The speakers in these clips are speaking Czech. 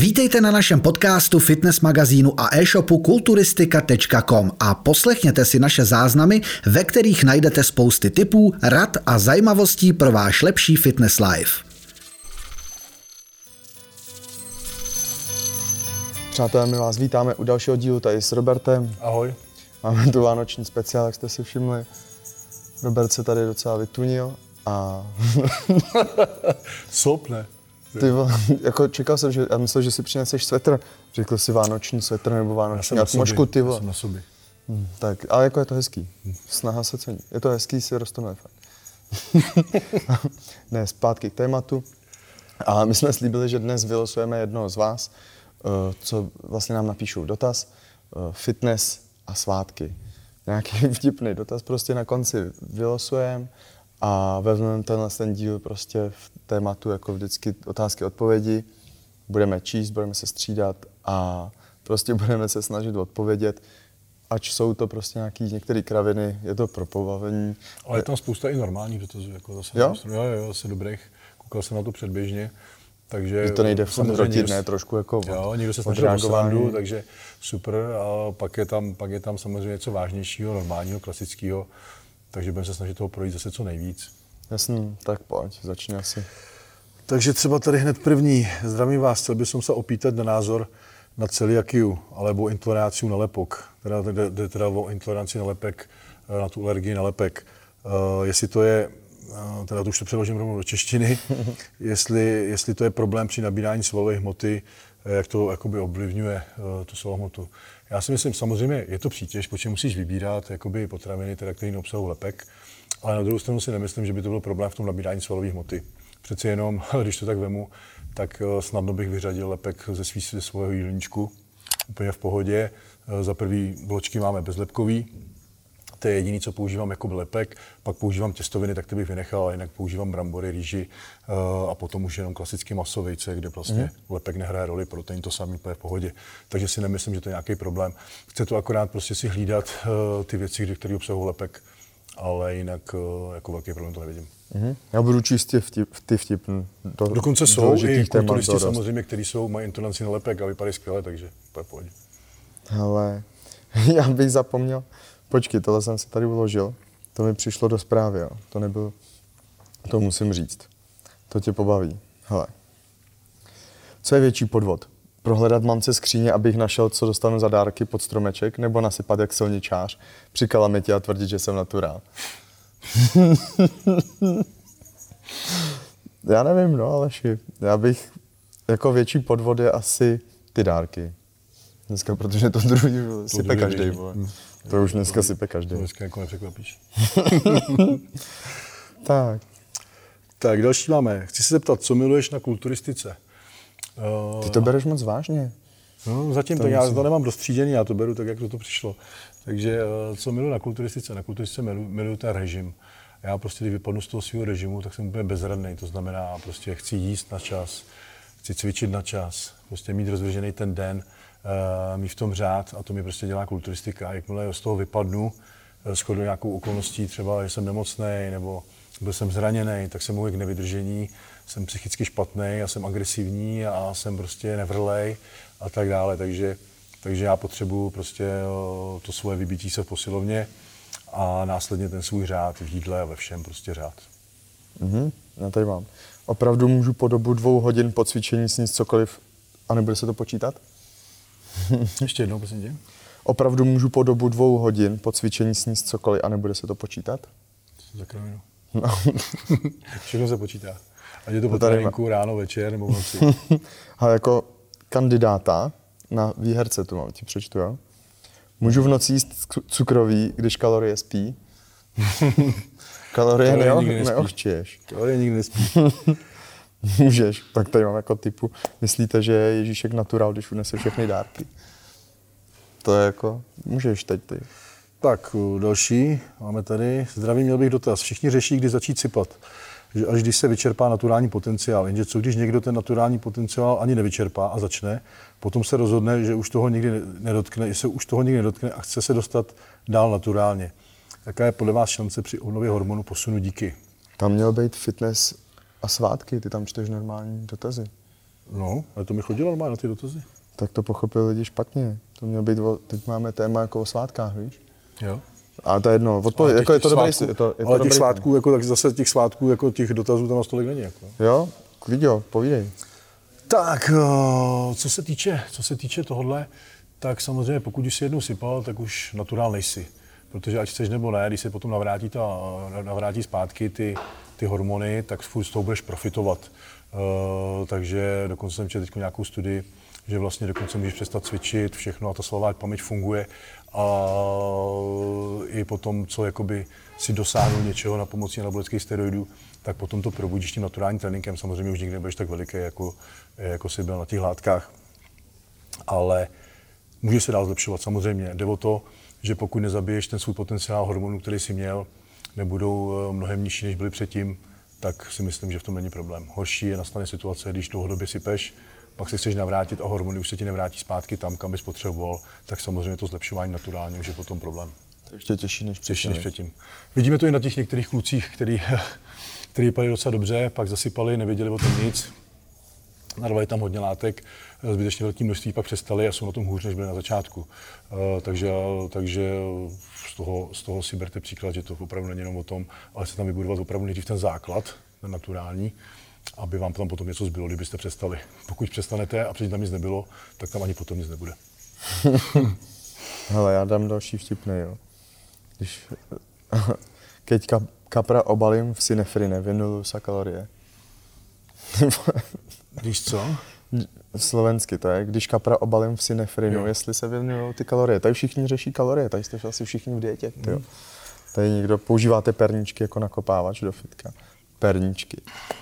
Vítejte na našem podcastu, fitness magazínu a e-shopu kulturistika.com a poslechněte si naše záznamy, ve kterých najdete spousty tipů, rad a zajímavostí pro váš lepší fitness life. Přátelé, my vás vítáme u dalšího dílu tady s Robertem. Ahoj. Máme tu vánoční speciál, jak jste si všimli. Robert se tady docela vytunil a Sopne. Ty vole, jako čekal jsem, že, já myslel, že si přineseš svetr. Řekl si vánoční svetr nebo Já vánoční atmošku, sobě. ty Já vole. jsem na sobě. Hm, Tak, ale jako je to hezký. Snaha se cení. Je to hezký, si rostomé fakt. ne, zpátky k tématu. A my jsme slíbili, že dnes vylosujeme jednoho z vás, eh, co vlastně nám napíšou dotaz. eh, Fitness a svátky. Nějaký vtipný dotaz prostě na konci vylosujeme a vezmeme tenhle ten díl prostě v tématu jako vždycky otázky odpovědi. Budeme číst, budeme se střídat a prostě budeme se snažit odpovědět, ač jsou to prostě nějaký některé kraviny, je to pro pobavení. Ale je tam spousta i normálních dotazů. Jako zase Jo? jo? jo, jo, zase dobrých. Koukal jsem na to předběžně. Takže Že to nejde furt samozřejmě rotit, ne, trošku jako Jo, někdo se od reagování. srandu, takže super. A pak je, tam, pak je tam samozřejmě něco vážnějšího, normálního, klasického. Takže budeme se snažit toho projít zase co nejvíc. Jasný, tak pojď, začni asi. Takže třeba tady hned první. Zdravím vás, chtěl bych se opýtat na názor na celiakiu, alebo intoleráciu na lepok. Teda jde, teda o intoleranci na lepek, na tu alergii na lepek. Uh, jestli to je, teda to už to přeložím rovnou do češtiny, jestli, jestli to je problém při nabírání svalové hmoty, eh, jak to jakoby ovlivňuje uh, tu svalovou hmotu. Já si myslím, samozřejmě je to přítěž, protože musíš vybírat jakoby potraviny, teda, které neobsahují lepek, ale na druhou stranu si nemyslím, že by to byl problém v tom nabírání svalové hmoty. Přeci jenom, když to tak vemu, tak eh, snadno bych vyřadil lepek ze, svý, ze svého jídelníčku. Úplně v pohodě. Eh, Za prvý bločky máme bezlepkový, to je jediné, co používám jako lepek. Pak používám těstoviny, tak ty bych vynechal, a jinak používám brambory, rýži eh, a potom už jenom klasický maso, vejce, kde vlastně mm. lepek nehraje roli, protein to samý úplně v pohodě. Takže si nemyslím, že to je nějaký problém. Chce to akorát prostě si hlídat eh, ty věci, které obsahují lepek, ale jinak eh, jako velký problém to nevidím. Mhm. Já budu číst ty, vtip, ty vtip, do, Dokonce jsou i kulturisti samozřejmě, kteří jsou, mají intoleranci na lepek a vypadají skvěle, takže to je v pohodě. Ale já bych zapomněl, počkej, tohle jsem si tady uložil, to mi přišlo do zprávy, jo. to nebyl, to musím říct, to tě pobaví. Hele, co je větší podvod? Prohledat mamce skříně, abych našel, co dostanu za dárky pod stromeček, nebo nasypat jak silničář při kalamitě a tvrdit, že jsem naturál? já nevím, no, Aleši. Já bych, jako větší podvod je asi ty dárky. Dneska, protože to druhý sype každý, vole. To už dneska sype každý. To dneska jako nepřekvapíš. Tak, Tak další máme. Chci se zeptat, co miluješ na kulturistice? Ty to bereš moc vážně. No, zatím To tak já to nemám dostříděný, já to beru tak, jak to, to přišlo. Takže eh, co miluji na kulturistice? Na kulturistice miluji, miluji ten režim. Já prostě, když vypadnu z toho svého režimu, tak jsem úplně bezradný. To znamená, prostě chci jíst na čas, chci cvičit na čas, prostě mít rozvržený ten den, uh, mít v tom řád a to mi prostě dělá kulturistika. A jakmile z toho vypadnu, eh, shodou nějakou okolností, třeba, že jsem nemocný nebo byl jsem zraněný, tak jsem mohl k nevydržení, jsem psychicky špatný, a jsem agresivní a jsem prostě nevrlej a tak dále. Takže, takže já potřebuju prostě eh, to svoje vybití se v posilovně a následně ten svůj řád v jídle a ve všem prostě řád. Mhm, já tady mám. Opravdu můžu po dobu dvou hodin po cvičení sníst cokoliv a nebude se to počítat? Ještě jednou, prosím tě. Opravdu můžu po dobu dvou hodin po cvičení sníst cokoliv a nebude se to počítat? Za kravinu. No. Všechno se počítá. Ať je to po No tady tréninku, ráno, večer nebo v noci. A jako kandidáta na výherce tu mám, ti přečtu, jo? Můžu v noci jíst cu- cukroví, když kalorie spí? Kalorie Kalorie neo- nikdy nespí. neochčeš. Ale nikdy nespí. Můžeš. Tak tady mám jako typu, myslíte, že je Ježíšek naturál, když unese všechny dárky? To je jako, můžeš teď ty. Tak, další máme tady. Zdraví, měl bych dotaz. Všichni řeší, kdy začít sypat. Že až když se vyčerpá naturální potenciál. Jenže co když někdo ten naturální potenciál ani nevyčerpá a začne, potom se rozhodne, že už toho nikdy nedotkne, že se už toho nikdy nedotkne a chce se dostat dál naturálně. Jaká je podle vás šance při obnově hormonu posunu díky? Tam měl být fitness a svátky, ty tam čteš normální dotazy. No, ale to mi chodilo normálně na ty dotazy. Tak to pochopil lidi špatně. To mělo být, o, teď máme téma jako o svátkách, víš? Jo. A to je jedno, odpověď, jako je to dobrý, je to, je to ale dobrý těch svátků, jako, tak zase těch svátků, jako těch dotazů tam na stolik není. Jako. Jo, klidě, povídej. Tak, eh, co se týče, co se týče tohohle, tak samozřejmě pokud už si jednou sypal, tak už naturál nejsi. Protože ať chceš nebo ne, když se potom navrátí, ta, navrátí zpátky ty, ty hormony, tak furt z toho budeš profitovat. Uh, takže dokonce jsem četl nějakou studii, že vlastně dokonce můžeš přestat cvičit, všechno a ta svalová paměť funguje a i potom, co jakoby si dosáhnul něčeho na pomocí anabolických steroidů, tak potom to probudíš tím naturálním tréninkem. Samozřejmě už nikdy nebudeš tak veliký, jako, jako si byl na těch látkách. Ale může se dál zlepšovat samozřejmě. Jde o to, že pokud nezabiješ ten svůj potenciál hormonů, který jsi měl, nebudou eh, mnohem nižší, než byly předtím, tak si myslím, že v tom není problém. Horší je nastane situace, když dlouhodobě sypeš, pak se chceš navrátit a hormony už se ti nevrátí zpátky tam, kam bys potřeboval, tak samozřejmě to zlepšování naturálně už je potom problém. Ještě těžší než Těžší než předtím. Vidíme to i na těch některých klucích, který, který vypadali docela dobře, pak zasypali, nevěděli o tom nic, narvali tam hodně látek, zbytečně velké množství, pak přestali a jsou na tom hůř, než byli na začátku. Uh, takže, takže z, toho, z toho si berte příklad, že to opravdu není jenom o tom, ale se tam vybudovat opravdu nejdřív ten základ, ten naturální, aby vám tam potom něco zbylo, kdybyste přestali. Pokud přestanete a předtím tam nic nebylo, tak tam ani potom nic nebude. Hele, já dám další vtipný, jo. Když, keď kap, kapra obalím v synefrine, v sa kalorie. Když co? Slovensky to je, když kapra obalím v synefrinu, jo. jestli se věnují ty kalorie. Tady všichni řeší kalorie, tady jste asi všichni v dietě. Mm. Tady někdo používáte perničky jako nakopávač do fitka. Perničky.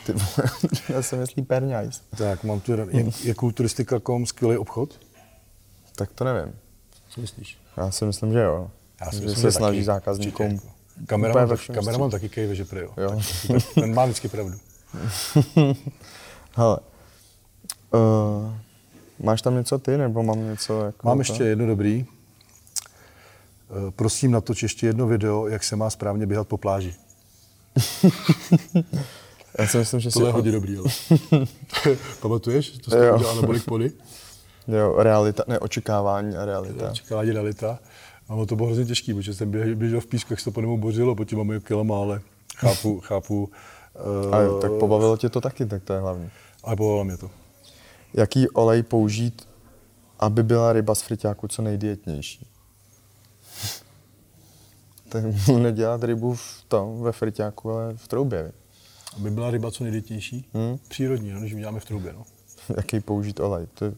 Ty, já jsem myslí perňajs. Tak, mám tu, je, je kulturistika.com skvělý obchod? Tak to nevím. Co myslíš? Já si myslím, že jo. Já si že myslím, se že snaží taky, zákazníkům. Kameraman, tak, kameraman taky kejve, že prý, jo. Jo. Tak, ten má vždycky pravdu. Hele, uh, máš tam něco ty, nebo mám něco jako Mám to? ještě jedno dobrý. Eh, Prosím natoč ještě jedno video, jak se má správně běhat po pláži. Já si myslím, že si... Tohle je hodně dobrý, ale. Pamatuješ? To jste udělal na Bolik Pody? Jo, realita, ne, očekávání a realita. Čekání realita. A to bylo hrozně těžký, protože jsem běžel, v písku, jak se to po němu bořilo, pod těma moje kilama, ale chápu, chápu. Uh, A jo, tak pobavilo tě to taky, tak to je hlavní. Ale pobavilo mě to. Jaký olej použít, aby byla ryba z friťáku co nejdietnější? tak nedělat rybu v tom, ve friťáku, ale v troubě. Aby byla ryba co nejdětnější? Hmm? Přírodní, no, když ji děláme v troubě. No. Jaký použít olej? To je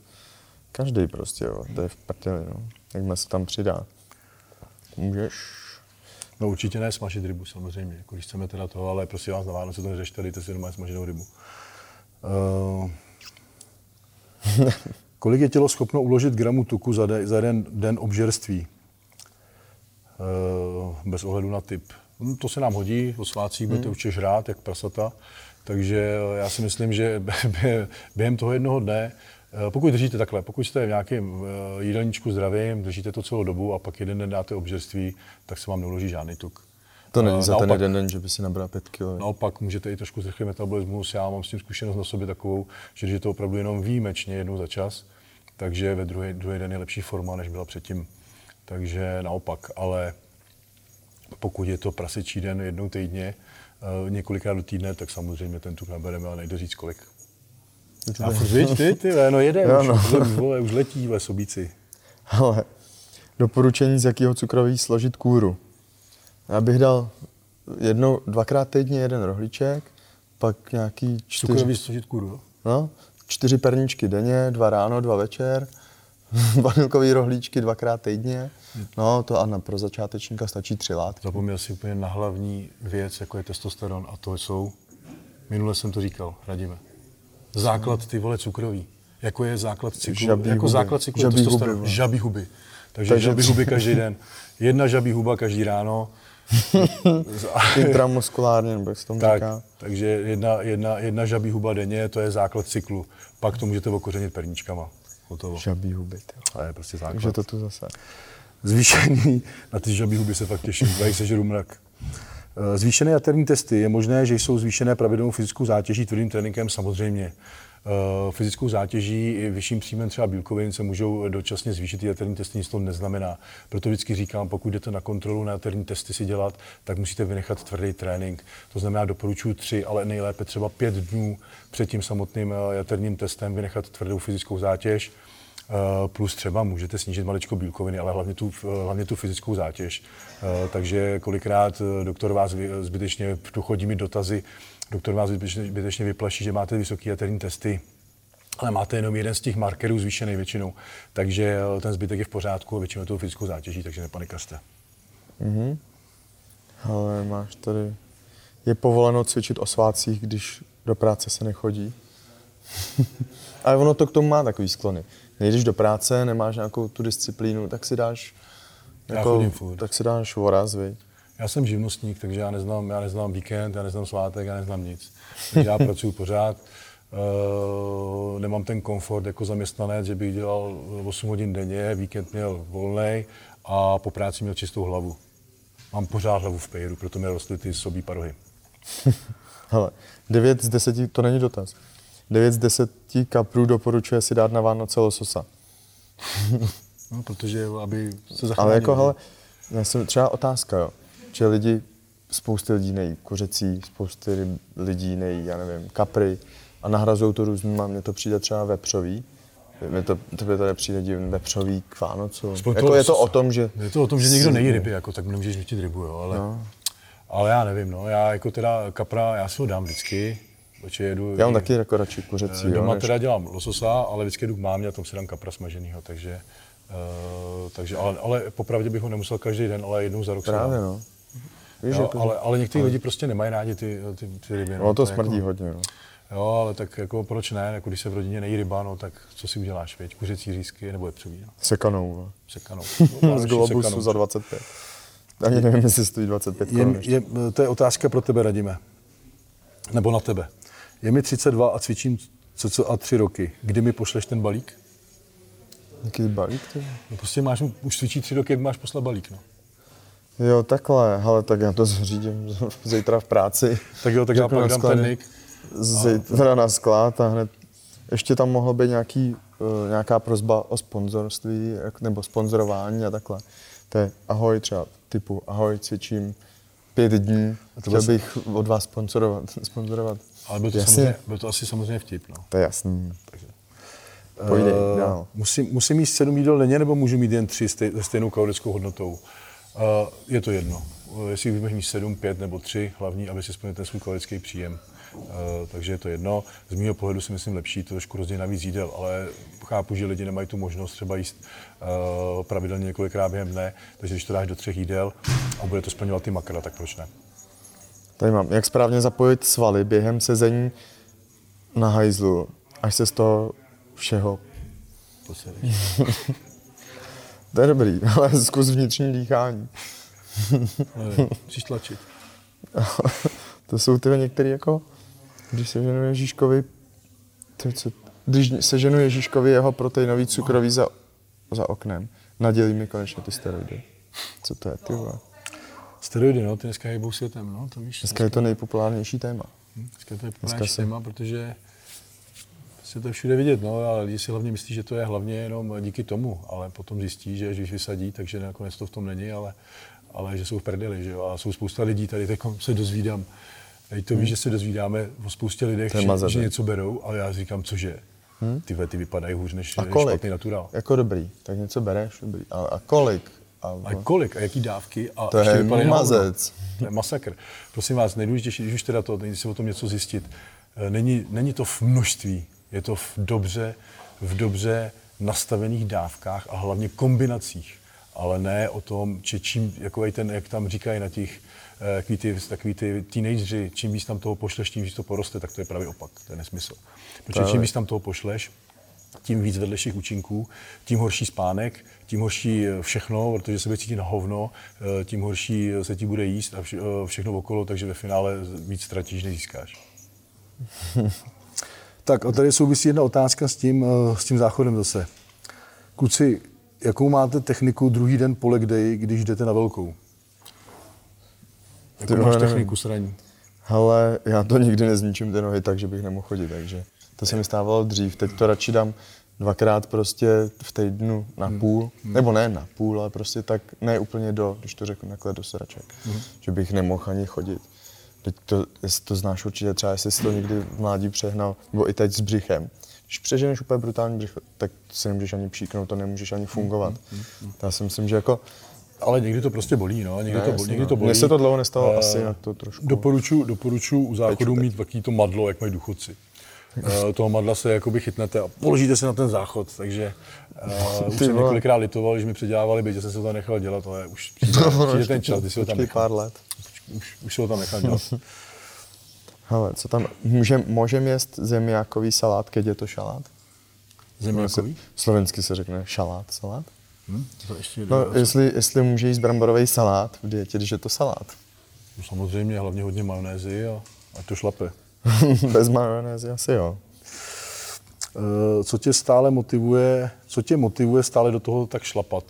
každý prostě, jo. to je v prdeli, no. Jak se tam přidá. Můžeš no určitě ne smažit rybu, samozřejmě, jako když chceme teda toho, ale prostě vás na Vánoce to neřešte, dejte si doma smaženou rybu. Uh, kolik je tělo schopno uložit gramu tuku za, de, za jeden den obžerství? Uh, bez ohledu na typ. Hm, To se nám hodí, o svácích budete určitě žrát, jak prasata. Takže já si myslím, že bě- během toho jednoho dne, eh, pokud držíte takhle, pokud jste v nějakém eh, jídelníčku zdravým, držíte to celou dobu a pak jeden den dáte obžerství, tak se vám neuloží žádný tuk. To není za ten jeden den, že by si nabral pět kilo. Naopak můžete i trošku zrychlit metabolismus. Já mám s tím zkušenost na sobě takovou, že když je to opravdu jenom výjimečně jednou za čas, takže ve druhý, druhý den je lepší forma, než byla předtím. Takže naopak, ale pokud je to prasečí den jednou týdně, eh, několikrát do týdne, tak samozřejmě ten tuk nabereme, ale nejde říct kolik. A furt, ty, ty, no jede, Jo, už, no. už, vole, už letí ve sobíci. Ale doporučení, z jakého cukroví složit kůru. Já bych dal jednou, dvakrát týdně jeden rohlíček, pak nějaký čtyři, Cukrový složit kůru, no, čtyři perničky denně, dva ráno, dva večer, vanilkový rohlíčky dvakrát týdně. No, to a na, pro začátečníka stačí tři látky. Zapomněl si úplně na hlavní věc, jako je testosteron, a to jsou, minule jsem to říkal, radíme. Základ ty vole cukrový. Jako je základ cyklu, Žabí jako huby. základ cyklu Žabí huby, testosteron. vole. Žabí huby. Takže, Takže žabí huby každý den. Jedna žabí huba každý ráno. Intramuskulárně, nebo jak se tomu tak, říká. takže jedna, jedna, jedna žabí huba denně, to je základ cyklu. Pak to můžete okořenit perníčkama. Hotovo. Žabí huby. To je prostě základ. Takže to tu zase. Zvýšený, na ty žabí huby se fakt těším, tady sežeru mrak. Eh, Zvýšené jaterní testy je možné, že jsou zvýšené pravidelnou fyzickou zátěží tvrdým tréninkem samozřejmě. Uh, fyzickou zátěží i vyšším příjmem třeba bílkovin se můžou dočasně zvýšit jaterní testy, nic to neznamená. Proto vždycky říkám, pokud jdete na kontrolu na jaterní testy si dělat, tak musíte vynechat tvrdý trénink. To znamená, doporučuji tři, ale nejlépe třeba pět dnů před tím samotným eh, jaterním testem vynechat tvrdou fyzickou zátěž Eh, plus třeba můžete snížit maličko bílkoviny, ale hlavně tu, eh, hlavně tu fyzickou zátěž. Eh, takže kolikrát doktor vás zbytečně, tu chodí mi dotazy, doktor vás zbytečně, vyplaší, že máte vysoké jaterní testy, ale máte jenom jeden z těch markerů zvýšený většinou. Takže ten zbytek je v pořádku a většinou tou fyzickou zátěží, takže nepanikařte. Mhm. Ale máš tady... Je povoleno cvičit o svácích, když do práce se nechodí? ale ono to k tomu má takový sklony nejdeš do práce, nemáš nějakou tu disciplínu, tak si dáš, jako, tak si dáš voraz, viď? Já jsem živnostník, takže já neznám, já neznám víkend, já neznám svátek, já neznám nic. Takže já pracuji pořád. Uh, nemám ten komfort jako zaměstnanec, že bych dělal 8 hodin denně, víkend měl volný a po práci měl čistou hlavu. Mám pořád hlavu v pejru, proto mi rostly ty sobí parohy. Hele, 9 z 10, to není dotaz. 9 z 10 kaprů doporučuje si dát na Vánoce lososa. no, protože aby se zachránil. Ale jako, hele, já jsem třeba otázka, jo. Že lidi, spousty lidí nejí kuřecí, spousty lidí nejí, já nevím, kapry a nahrazují to různýma, mně to přijde třeba vepřový. Mně to, tobě to nepřijde divný vepřový k Vánocu. Jako je to o tom, že... Je to o tom, že někdo nejí ryby, jako, tak nemůžeš nutit rybu, jo, ale... No. Ale já nevím, no, já jako teda kapra, já si ho dám vždycky, protože jedu... Já mám taky jako radši kuřecí. Eh, doma jo, teda dělám lososa, ale vždycky jdu k mámě a tam si dám kapra smaženýho, takže... Uh, takže ale, ale popravdě bych ho nemusel každý den, ale jednou za rok Právě, no. Víš, jo, jako, ale, ale někteří ale... lidi prostě nemají rádi ty, ty, ty ryby. No, no to smrdí jako, hodně, no. Jo, ale tak jako proč ne, jako když se v rodině nejí ryba, no tak co si uděláš, věď, kuřecí řízky nebo vepřový, no. Sekanou, no. Sekanou. No, Z Globusu sekanou. za 25. Ani nevím, jestli stojí 25 je, je, to je otázka pro tebe, Radíme. Nebo na tebe. Je mi 32 a cvičím co, co a tři roky. Kdy mi pošleš ten balík? Jaký balík? Ty? No prostě máš, už cvičí tři roky, jak máš poslat balík, no. Jo, takhle, ale tak já to zřídím zítra v práci. Tak jo, tak já pak dám ten nick. Zítra na sklad a hned ještě tam mohlo být nějaký, uh, nějaká prozba o sponzorství nebo sponzorování a takhle. To je ahoj třeba typu ahoj, cvičím pět dní, chtěl vlastně... bych od vás sponzorovat. sponzorovat. Ale byl to, samozřejmě, byl to asi samozřejmě vtip. No. To je jasný. Takže. Pojde, uh, dál. Musím, musím mít sedm jídel denně, nebo můžu mít jen tři stej, se stejnou kalorickou hodnotou? Uh, je to jedno. Uh, jestli mít sedm, pět nebo tři, hlavní, aby si splnil ten svůj kalorický příjem. Uh, takže je to jedno. Z mého pohledu si myslím lepší to trošku rozdělit navíc jídel, ale chápu, že lidi nemají tu možnost třeba jíst uh, pravidelně několikrát během dne, takže když to dáš do třech jídel a bude to splňovat ty makra, tak proč ne? Tady mám, jak správně zapojit svaly během sezení na hajzlu, až se z toho všeho... to je dobrý, ale zkus vnitřní dýchání. Musíš tlačit. to jsou ty některé jako, když se ženu Ježíškovi, to, co, když se ženu Ježíškovi jeho proteinový cukroví za, za oknem, nadělí mi konečně ty steroidy. Co to je, ty vole? Steroidy, no, ty dneska hejbou světem, no, to víš. Dneska, dneska je to nejpopulárnější téma. Dneska je to nejpopulárnější se... téma, protože se to všude vidět, no, ale lidi si hlavně myslí, že to je hlavně jenom díky tomu, ale potom zjistí, že když vysadí, takže nakonec to v tom není, ale, ale že jsou v prdeli, že jo, a jsou spousta lidí, tady teď se dozvídám, Teď to víš, hmm. že se dozvídáme o spoustě lidech, že, že, něco berou, ale já říkám, cože, hmm? ty ty vypadají hůř než, a kolik? špatný naturál. Jako dobrý, tak něco bereš, dobrý. A, a kolik? A, a kolik a jaký dávky a to je mazec. To je masakr. Prosím vás, nejdůležitější, když už teda to, když si o tom něco zjistit, eh, není, není to v množství, je to v dobře, v dobře nastavených dávkách a hlavně kombinacích, ale ne o tom, či čím, jako ten, jak tam říkají na těch, eh, takový ty, takový ty teenageři, čím víc tam toho pošleš, tím víc to poroste, tak to je právě opak, to je nesmysl. Protože čím víc tam toho pošleš, tím víc vedlejších účinků, tím horší spánek, tím horší eh, všechno, protože se bude cítit na hovno, eh, tím horší se ti bude jíst a eh, všechno okolo, takže ve finále víc ztratíš, než získáš. tak a tady souvisí jedna otázka s tím, s tím záchodem zase. Kluci, jakou máte techniku druhý den po leg day, když jdete na velkou? Jakou máš techniku sraní? Hele, já to nikdy nezničím ty nohy tak, že bych nemohl chodit, takže... To se mi stávalo dřív, teď to radši dám dvakrát prostě v týdnu na Hmm. půl, nebo ne na půl, ale prostě tak ne úplně do, když to řeknu takhle, do sedaček, Hmm. že bych nemohl ani chodit. Teď to, jestli to znáš určitě, třeba jestli jsi to někdy v mládí přehnal, nebo i teď s břichem. Když přeženeš úplně brutální břicho, tak si nemůžeš ani příknout, to nemůžeš ani fungovat. Hmm, Já si myslím, že jako Ale někdy to prostě bolí, no. Někdy, Ne, to, bolí, jasně, někdy no. to bolí. Mně se to dlouho nestalo, Eh, asi na to trošku. Doporučuji, doporučuji u záchodu mít takový to madlo, jak mají důchodci. Eh, toho madla se jakoby chytnete a položíte se na ten záchod, takže uh, už jsem několikrát litoval, když mi předělávali byt, že jsem se to nechal dělat, ale už přijde, přijde ten čas, kdy si ho tam nechám. pár let. Už, už si ho tam nechám dělat. Hele, co tam, můžem, můžem jíst zemiákový salát, keď je to šalát? Zemějakový? Slovensky se řekne šalát, salát. Hm? To ještě No, no, jestli, jestli může jíst bramborový salát v dietě, když je to salát. Samozřejmě hlavně hodně majonézy a, a to šlape. Bez majonézy asi jo. Eh, Co tě stále motivuje, co tě motivuje stále do toho tak šlapat?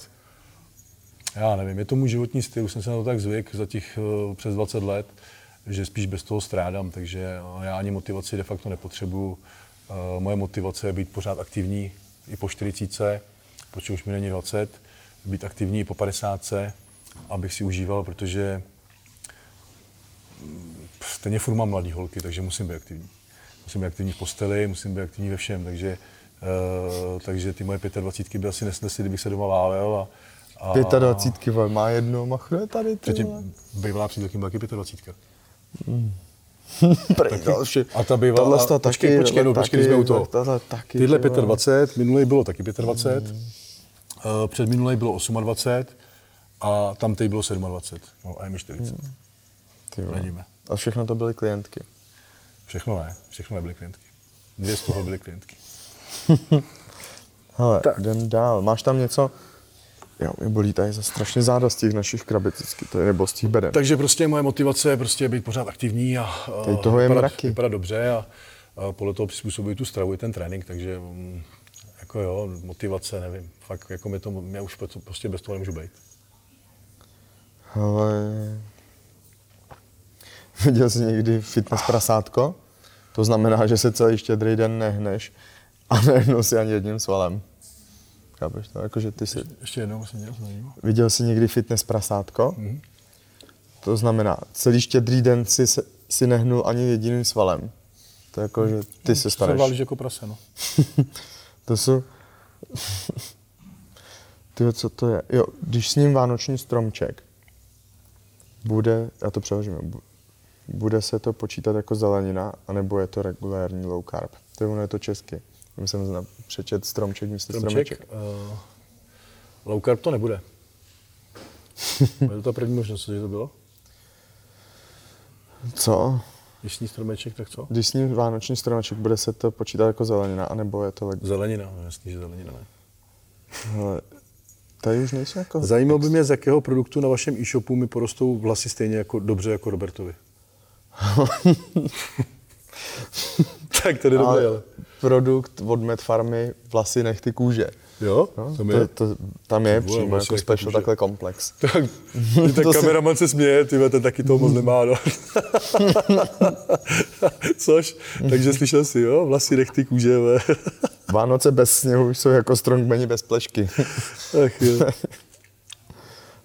Já nevím, je to můj životní styl, jsem se na to tak zvyk za těch eh, přes 20 let, že spíš bez toho strádám, takže já ani motivaci de facto nepotřebuju. Eh, Moje motivace je být pořád aktivní i po 40, protože už mi není 20, být aktivní i po 50, abych si užíval, protože stejně furt mám mladý holky, takže musím být aktivní. Musím být aktivní v posteli, musím být aktivní ve všem, takže, uh, takže ty moje 25 by asi nesnesly, kdybych se doma válel. A, a 25 vole, má jedno, machruje tady, ty. Předtím bývalá přítelkyně byla taky 25. Prej, další. A ta bývalá- Tohle to počkej, taky, počkej, tohle no, počkej, taky, jsme u toho. Taky. Tyhle ty vole. 25, minulý bylo taky 25, mm. před minulý bylo 28 a tam teď bylo 27. No a je mi 40. Mm. Ty. A všechno to byly klientky. Všechno ne, všechno nebyly klientky. Dvě z toho byly klientky. Hele, jdem dál. Máš tam něco? Jo, mě bolí tady za strašně záda z těch našich krabic to je, nebo z těch beden. Takže prostě moje motivace je prostě být pořád aktivní a, a Tady toho je vypadat, mraky. vypadat dobře a, a podle toho přizpůsobit tu stravu i ten trénink, takže mm, jako jo, motivace, nevím, fakt jako mě to, mě už prostě bez toho nemůžu být. Ale viděl jsi někdy fitness prasátko? To znamená, že se celý štědrý den nehneš a nehnul si ani jedním svalem. Chápeš to? Jakože ty jsi... Ještě jednou jsem zajímavé. Viděl jsi někdy fitness prasátko? Mhm. To znamená, celý štědrý den si, si nehnul ani jediným svalem. To je jako, že ty se staneš. válíš jako prase, no. To jsou... Ty co to je? Jo, když s ním vánoční stromček, bude, já to přeložím, bude se to počítat jako zelenina, anebo je to regulární low carb? To je, ono je to česky. Já jsem zna, přečet stromček místo stromeček. Stromček, uh, low carb to nebude. Je to ta první možnost, že to bylo? Co? Když sní stromeček, tak co? Když s ním vánoční stromeček, bude se to počítat jako zelenina, anebo je to... leg- Zelenina, no jasně, že zelenina ne. Hele, tady už nejsou jako... Zajímalo by mě, z jakého produktu na vašem e-shopu mi porostou vlasy stejně jako dobře jako Robertovi. tak to dobré, ale... produkt od Med Farmy vlasy nechty kůže. Jo, No, tam to, je. to, tam je Vole, přímo jako special kůže. takhle komplex. Tak, ten To kameraman se směje, ty ten taky toho moc nemá, no. Což, takže slyšel jsi, jo, vlasy nechty kůže. Vánoce bez sněhu jsou jako strongmeni bez plešky. Ach, jo.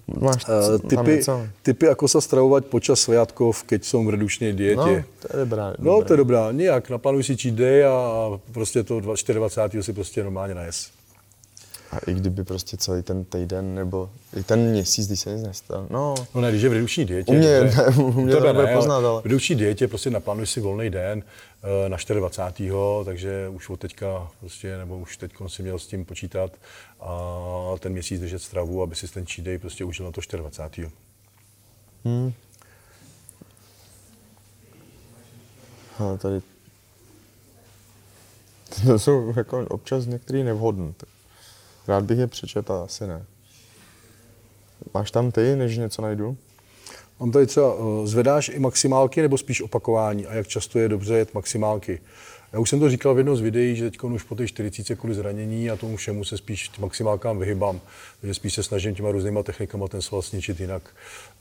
Máš Uh, typy, něco? typy, ako sa stravovať počas sviatkov, keď som v redučnej No, diete. to je dobrá. No, to je dobrá. Nijak, naplánuj si cheat day a prostě to 24. si prostě normálně najes. A i kdyby prostě celý ten týden nebo i ten měsíc, když se nic nestalo. No, No ne, když je v reduční dietě. U mě- dobře. ne, u mě to ne, poznat, ale- V reduční dietě prostě naplánuj si volný den eh, na 24. takže už od teďka prostě, nebo už teď si měl s tím počítat a ten měsíc držet stravu, aby si ten cheat day prostě užil na to 24. Hmm. Ale tady... To jsou jako občas některý nevhodný. Rád bych je přečetl, ale asi ne. Máš tam ty, než něco najdu? Mám tady třeba, eh, zvedáš i maximálky nebo spíš opakování a jak často je dobře jet maximálky? Já už jsem to říkal v jednom z videí, že teď už po té 40 kvůli zranění a tomu všemu se spíš maximálkám vyhybám. Takže spíš se snažím těma různýma technikama ten sval sničit, jinak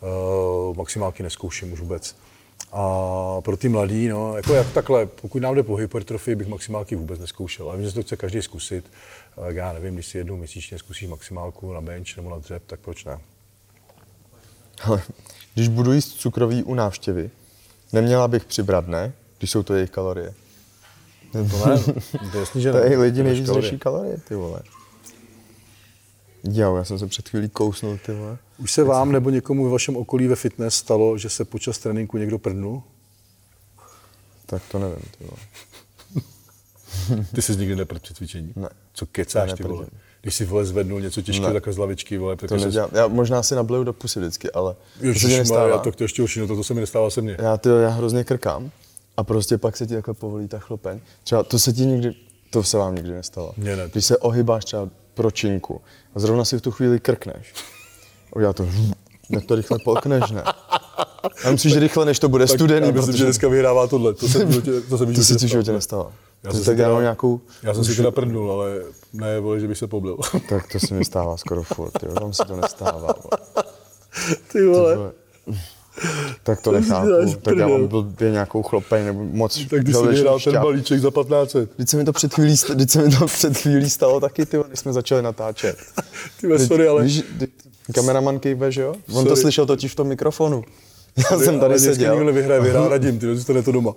uh, maximálky neskouším už vůbec. A pro ty mladý, no, jako jak takhle, pokud nám jde po hypertrofii, bych maximálky vůbec neskoušel. Ale vím, že to chce každý zkusit. Já nevím, když si jednou měsíčně zkusíš maximálku na bench nebo na dřep, tak proč ne? Když budu jíst cukroví u návštěvy, neměla bych přibrat, ne? Když jsou to jejich kalorie. To ne, to je jasný, že ne. Tady lidi nejvíc kalorie. řeší kalorie, ty vole. Jo, já jsem se před chvílí kousnul, ty vole. Už se vám nebo někomu ve vašem okolí ve fitness stalo, že se počas tréninku někdo prdnul? Tak to nevím, ty vole. Ty jsi nikdy neprdl při cvičení? Ne. Co kecáš, Já ty vole? Když si vole zvednul něco těžkého Ne. takhle z lavičky, vole, To protože jsi-. Já možná si nableju do pusy vždycky, ale to se Ježišmarja, nestává. to, to ještě horší, no to, to se mi nestává se mně. Já, ty, já hrozně krkám a prostě pak se ti takhle povolí ta chlopeň. Třeba to se ti nikdy, to se vám nikdy nestalo. Mně ne. Když se ohybáš třeba pro činku a zrovna si v tu chvíli krkneš. Udělá to, jak to rychle polkneš, ne? Já myslím, že rychle, než to bude studený, já myslím, protože že dneska vyhrává tohle. To se, mi to se mi to se ti životě nestalo. Já jsem tak si já teda- nějakou, Já jsem si teda prdnul, ale ne, vole, že bych se poblil. tak to se mi stává skoro furt, jo. tam se to nestává. vole. Ty vole. Vole. Tak to To nechápu, tak já mám blbě nějakou chlopeň nebo moc Tak když jsi vyhrál ten balíček za 15 Teď se mi to před chvílí, teď se mi to před chvílí stalo taky, ty, když jsme začali natáčet. Ty vole, sorry, ale... Víš, kameraman kejve, že jo? On to Sorry. slyšel totiž v tom mikrofonu. Já sorry, jsem tady seděl. nikdo nevyhraje, vyhrál Radim, ty zůstane to doma.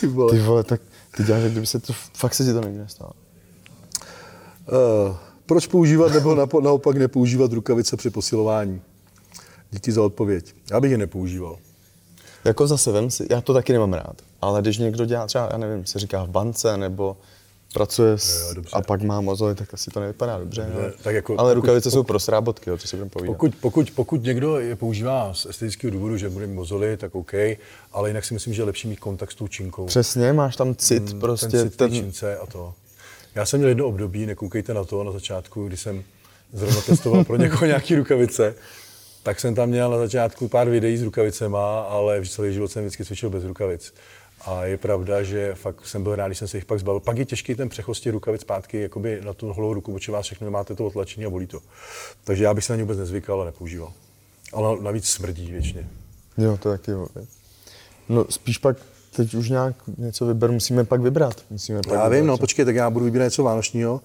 ty vole. Ty vole, tak ty děláš, kdyby se to, fakt se ti to nikdy nestalo. Uh, proč používat nebo naopak nepoužívat rukavice při posilování? Díky za odpověď. Já bych je nepoužíval. Jako zase vem si, já to taky nemám rád, ale když někdo dělá třeba, já nevím, se říká v bance, nebo pracuje s, Jo, dobře. a pak má mozoly, tak asi to nevypadá dobře. Ne, ale, tak jako ale pokud- rukavice jsou pro srábotky, jo, to si budeme povídat. Pokud, pokud, pokud někdo je používá z estetického důvodu, že bude mít mozoly, tak OK, ale jinak si myslím, že je lepší mít kontakt s tou činkou. Přesně, máš tam cit, prostě ten cit ten, čince a to. Já jsem měl jedno období, nekoukejte na to, na začátku, kdy jsem zrovna testoval pro někoho nějaký rukavice, tak jsem tam měl na začátku pár videí s rukavicema, ale celý život jsem vždycky cvičil bez rukavic. A je pravda, že fakt jsem byl rád, když jsem se jich pak zbavil. Pak je těžký ten přechod z těch rukavic zpátky jakoby na tu holou ruku, protože vás všechno máte to otlačení a bolí to. Takže já bych se na ně vůbec nezvykal a nepoužíval. Ale navíc smrdí většině. Jo, to taky jo. No spíš pak teď už nějak něco vyber, musíme pak vybrat. Musíme pak Já vybrat, vím, no počkej, tak já budu vybírat něco vánočního.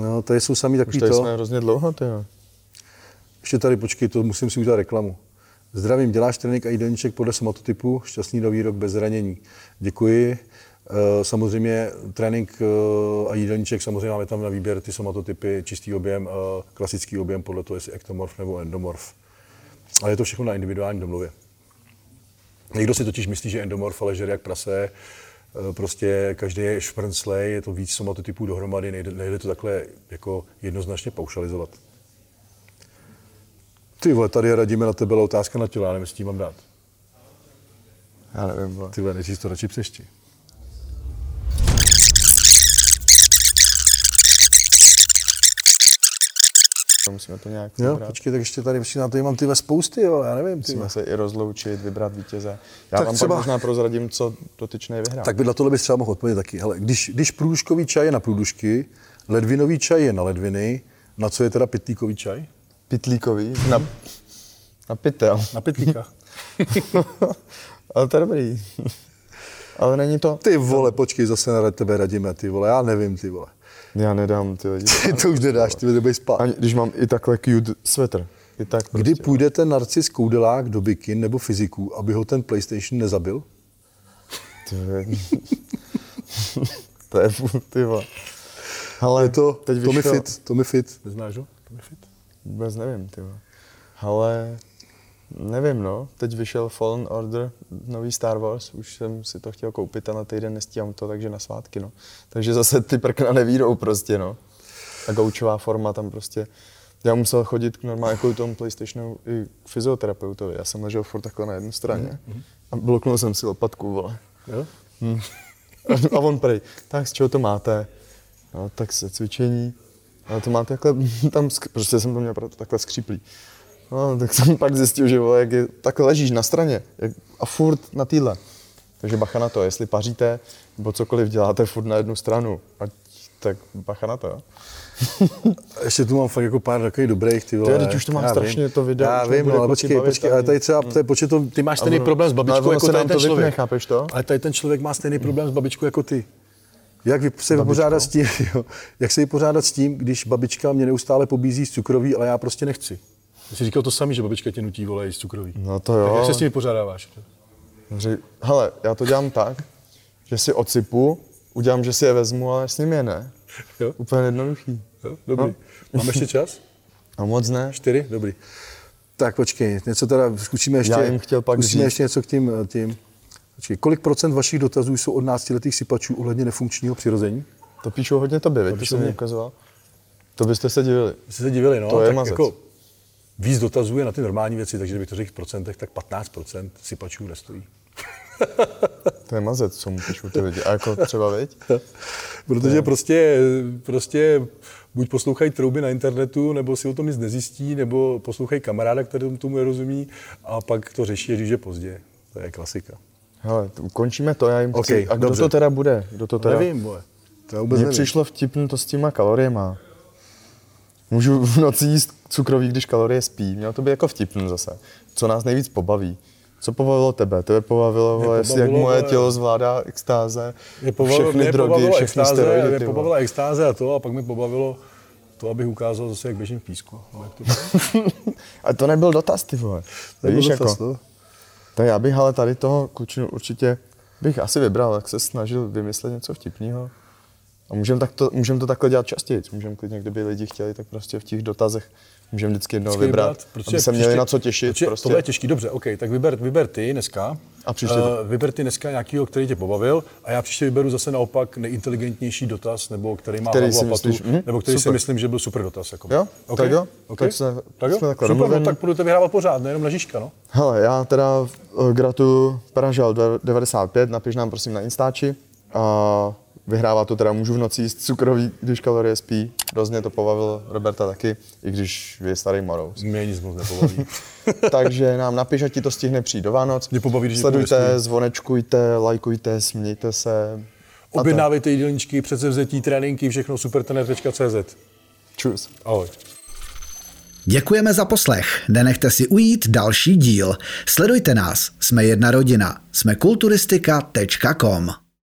No, tady jsou sami Už takový tady to. jsme hrozně dlouho, ty jo. Ještě tady počkej, to musím si udělat reklamu. Zdravím, děláš trénink a jídelníček podle somatotypu, šťastný nový rok bez zranění. Děkuji. Eh, Samozřejmě trénink eh, a jídelníček, samozřejmě máme tam na výběr ty somatotypy, čistý objem, eh, klasický objem podle toho, jestli ektomorf nebo endomorf. Ale je to všechno na individuální domluvě. Někdo si totiž myslí, že endomorf ale žere jak prase, prostě každý je šprnclej, je to víc somatotypů dohromady, nejde, nejde to takhle jako jednoznačně paušalizovat. Ty vole, tady radíme na tebe ale otázka na tělo, já nevím, jestli tím mám dát. Já nevím, vole. Ty vole, nejdřív to radši přešti. Musíme to nějak Jo, vybrat. počkej, tak ještě tady, na to mám ty ve spousty, ale já nevím. Ty Musíme vole. se i rozloučit, vybrat vítěze. Já Tak vám třeba- pak možná prozradím, co dotyčný vyhrál. Tak by na tohle bys třeba mohl odpovědět taky. Hele, když, když průduškový čaj je na průdušky, ledvinový čaj je na ledviny, na co je teda pitlíkový čaj? Pitlíkový, na, na pytel. Na pitlíka. Ale to je dobrý. Ale není to... Ty vole, počkej, zase na tebe radíme, ty vole, já nevím, ty vole. Já nedám ty lidi. Ty to už nedáš, ty nebej spát. Ani když mám i takhle cute sweater. I tak Kdy prostě. půjde ten narcis koudelák do bikin nebo fyziku, aby ho ten PlayStation nezabil? Ty vole. to je ty vole. Ale Je to teď Tommy vyšel, Fit, Tommy Fit. Neznáš ho? Tommy Fit? Vůbec nevím, ty. Ale nevím, no. Teď vyšel Fallen Order, nový Star Wars, už jsem si to chtěl koupit a na týden nestíhám to, takže na svátky, no. Takže zase ty prkna nevídou prostě, no. A gaučová forma tam prostě. Já musel chodit k normálně jako tomu PlayStationu i k fyzioterapeutovi. Já jsem ležel furt takhle na jedné straně a bloknul jsem si lopatku, vole. Jo? A on prej, tak z čeho to máte? No, tak se cvičení. A to máte takhle, tam, prostě jsem to měl proto takhle skříplý. No, tak jsem pak zjistil, že vole, jak je, takhle ležíš na straně jak, a furt na týdle. Takže bacha na to, jestli paříte, nebo cokoliv děláte furt na jednu stranu, ať tak bacha na to, jo. Ještě tu mám fakt jako pár takových dobrých, ty vole. Teď už to mám Já strašně vím. to video, Já vím, no, ale počkej, počkej, ale tady třeba, to je, počkej, to, ty máš stejný problém s babičkou jako tady ten člověk. to? Ale tady ten člověk má stejný problém s babičkou jako ty. Jak vy- se vypořádat s tím, jo? jak se vypořádat s tím, když babička mě neustále pobízí z cukroví, ale já prostě nechci. Ty jsi říkal to samý, že babička tě nutí vole jíst cukroví. No to Tak jo. jak se s tím vypořádáváš? Ři- Hele, já to dělám tak, že si odsypu, udělám, že si je vezmu, ale s nimi je ne. Jo? Úplně jednoduchý. Jo? Dobrý. No. Máme ještě čas? A moc ne. Čtyři? Dobrý. Tak počkej, něco teda, zkusíme ještě, Já jim chtěl pak zkusíme říct- ještě něco k tím, tím. Počkej, kolik procent vašich dotazů jsou od náctiletých sypačů ohledně nefunkčního přirození? To píšou hodně tobě, to jsem mi mě. ukazoval. To byste se divili. Vy jste se divili, no, To je mazec. jako víc dotazů je na ty normální věci, takže kdybych to řekl v procentech, tak 15% sypačů nestojí. To je mazec, co mu píšou ty lidi. A jako třeba, viď? Protože prostě, prostě buď poslouchají trouby na internetu, nebo si o tom nic nezjistí, nebo poslouchají kamaráda, který tomu nerozumí a pak to řeší, když je pozdě. To je klasika. Hele, to ukončíme to, já jim Ok, chci. A kdo dobře. to teda bude? Kdo to teda? Nevím, vole. To vůbec Mně přišlo vtipný to s těma kaloriema. Můžu v noci jíst cukroví, když kalorie spí. Mělo to být jako vtipný zase. Co nás nejvíc pobaví? Co pobavilo tebe? Tebe pobavilo, vole, jestli jak pobavilo, moje tělo zvládá extáze, Mě pobavilo, všechny mě drogy, pobavilo všechny extáze, steroidy. mě pobavila extáze a to, a pak mi pobavilo to, abych ukázal zase, jak běžím v písku. No, to A to nebyl dotaz, ty vole. To Víš, dotaz, jako, no. Tak já bych ale tady toho klučinu určitě bych asi vybral, jak se snažil vymyslet něco vtipného. A můžeme to, můžem to takhle dělat častěji. Můžeme klidně, kdyby lidi chtěli, tak prostě v těch dotazech můžeme vždycky jednoho Vždycky vybrat, aby se měli na co těšit. Protože prostě. Tohle je těžký, dobře, OK, tak vyber, vyber ty dneska. A příště- Uh, vyber ty dneska nějakýho, který tě pobavil a já příště vyberu zase naopak nejinteligentnější dotaz, nebo který má Který hlavu si a patu, myslíš, hm, nebo který si super. myslím, že byl super dotaz. Jako. Jo, OK? tak jo, OK? tak se- tak jo? super, no, tak budete vyhrávat pořád, nejenom na Žižka, no. Hele, já teda uh, gratu Pražel 95, napiš nám prosím na Instači. A vyhrává to teda, můžu v noci jíst cukroví, když kalorie spí. Hrozně to pobavilo Roberta taky, i když je starý morous. Mě nic moc nepobaví. Takže nám napiš, ať ti to stihne přijít do Vánoc. Mě pobaví, když Sledujte, někoho zvonečkujte, lajkujte, smějte se. Objednávejte jídelníčky, předsevzetí, tréninky, všechno supertener.cz. Čus. Ahoj. Děkujeme za poslech. Nenechte si ujít další díl. Sledujte nás. Jsme jedna rodina. Jsme kulturistika.com.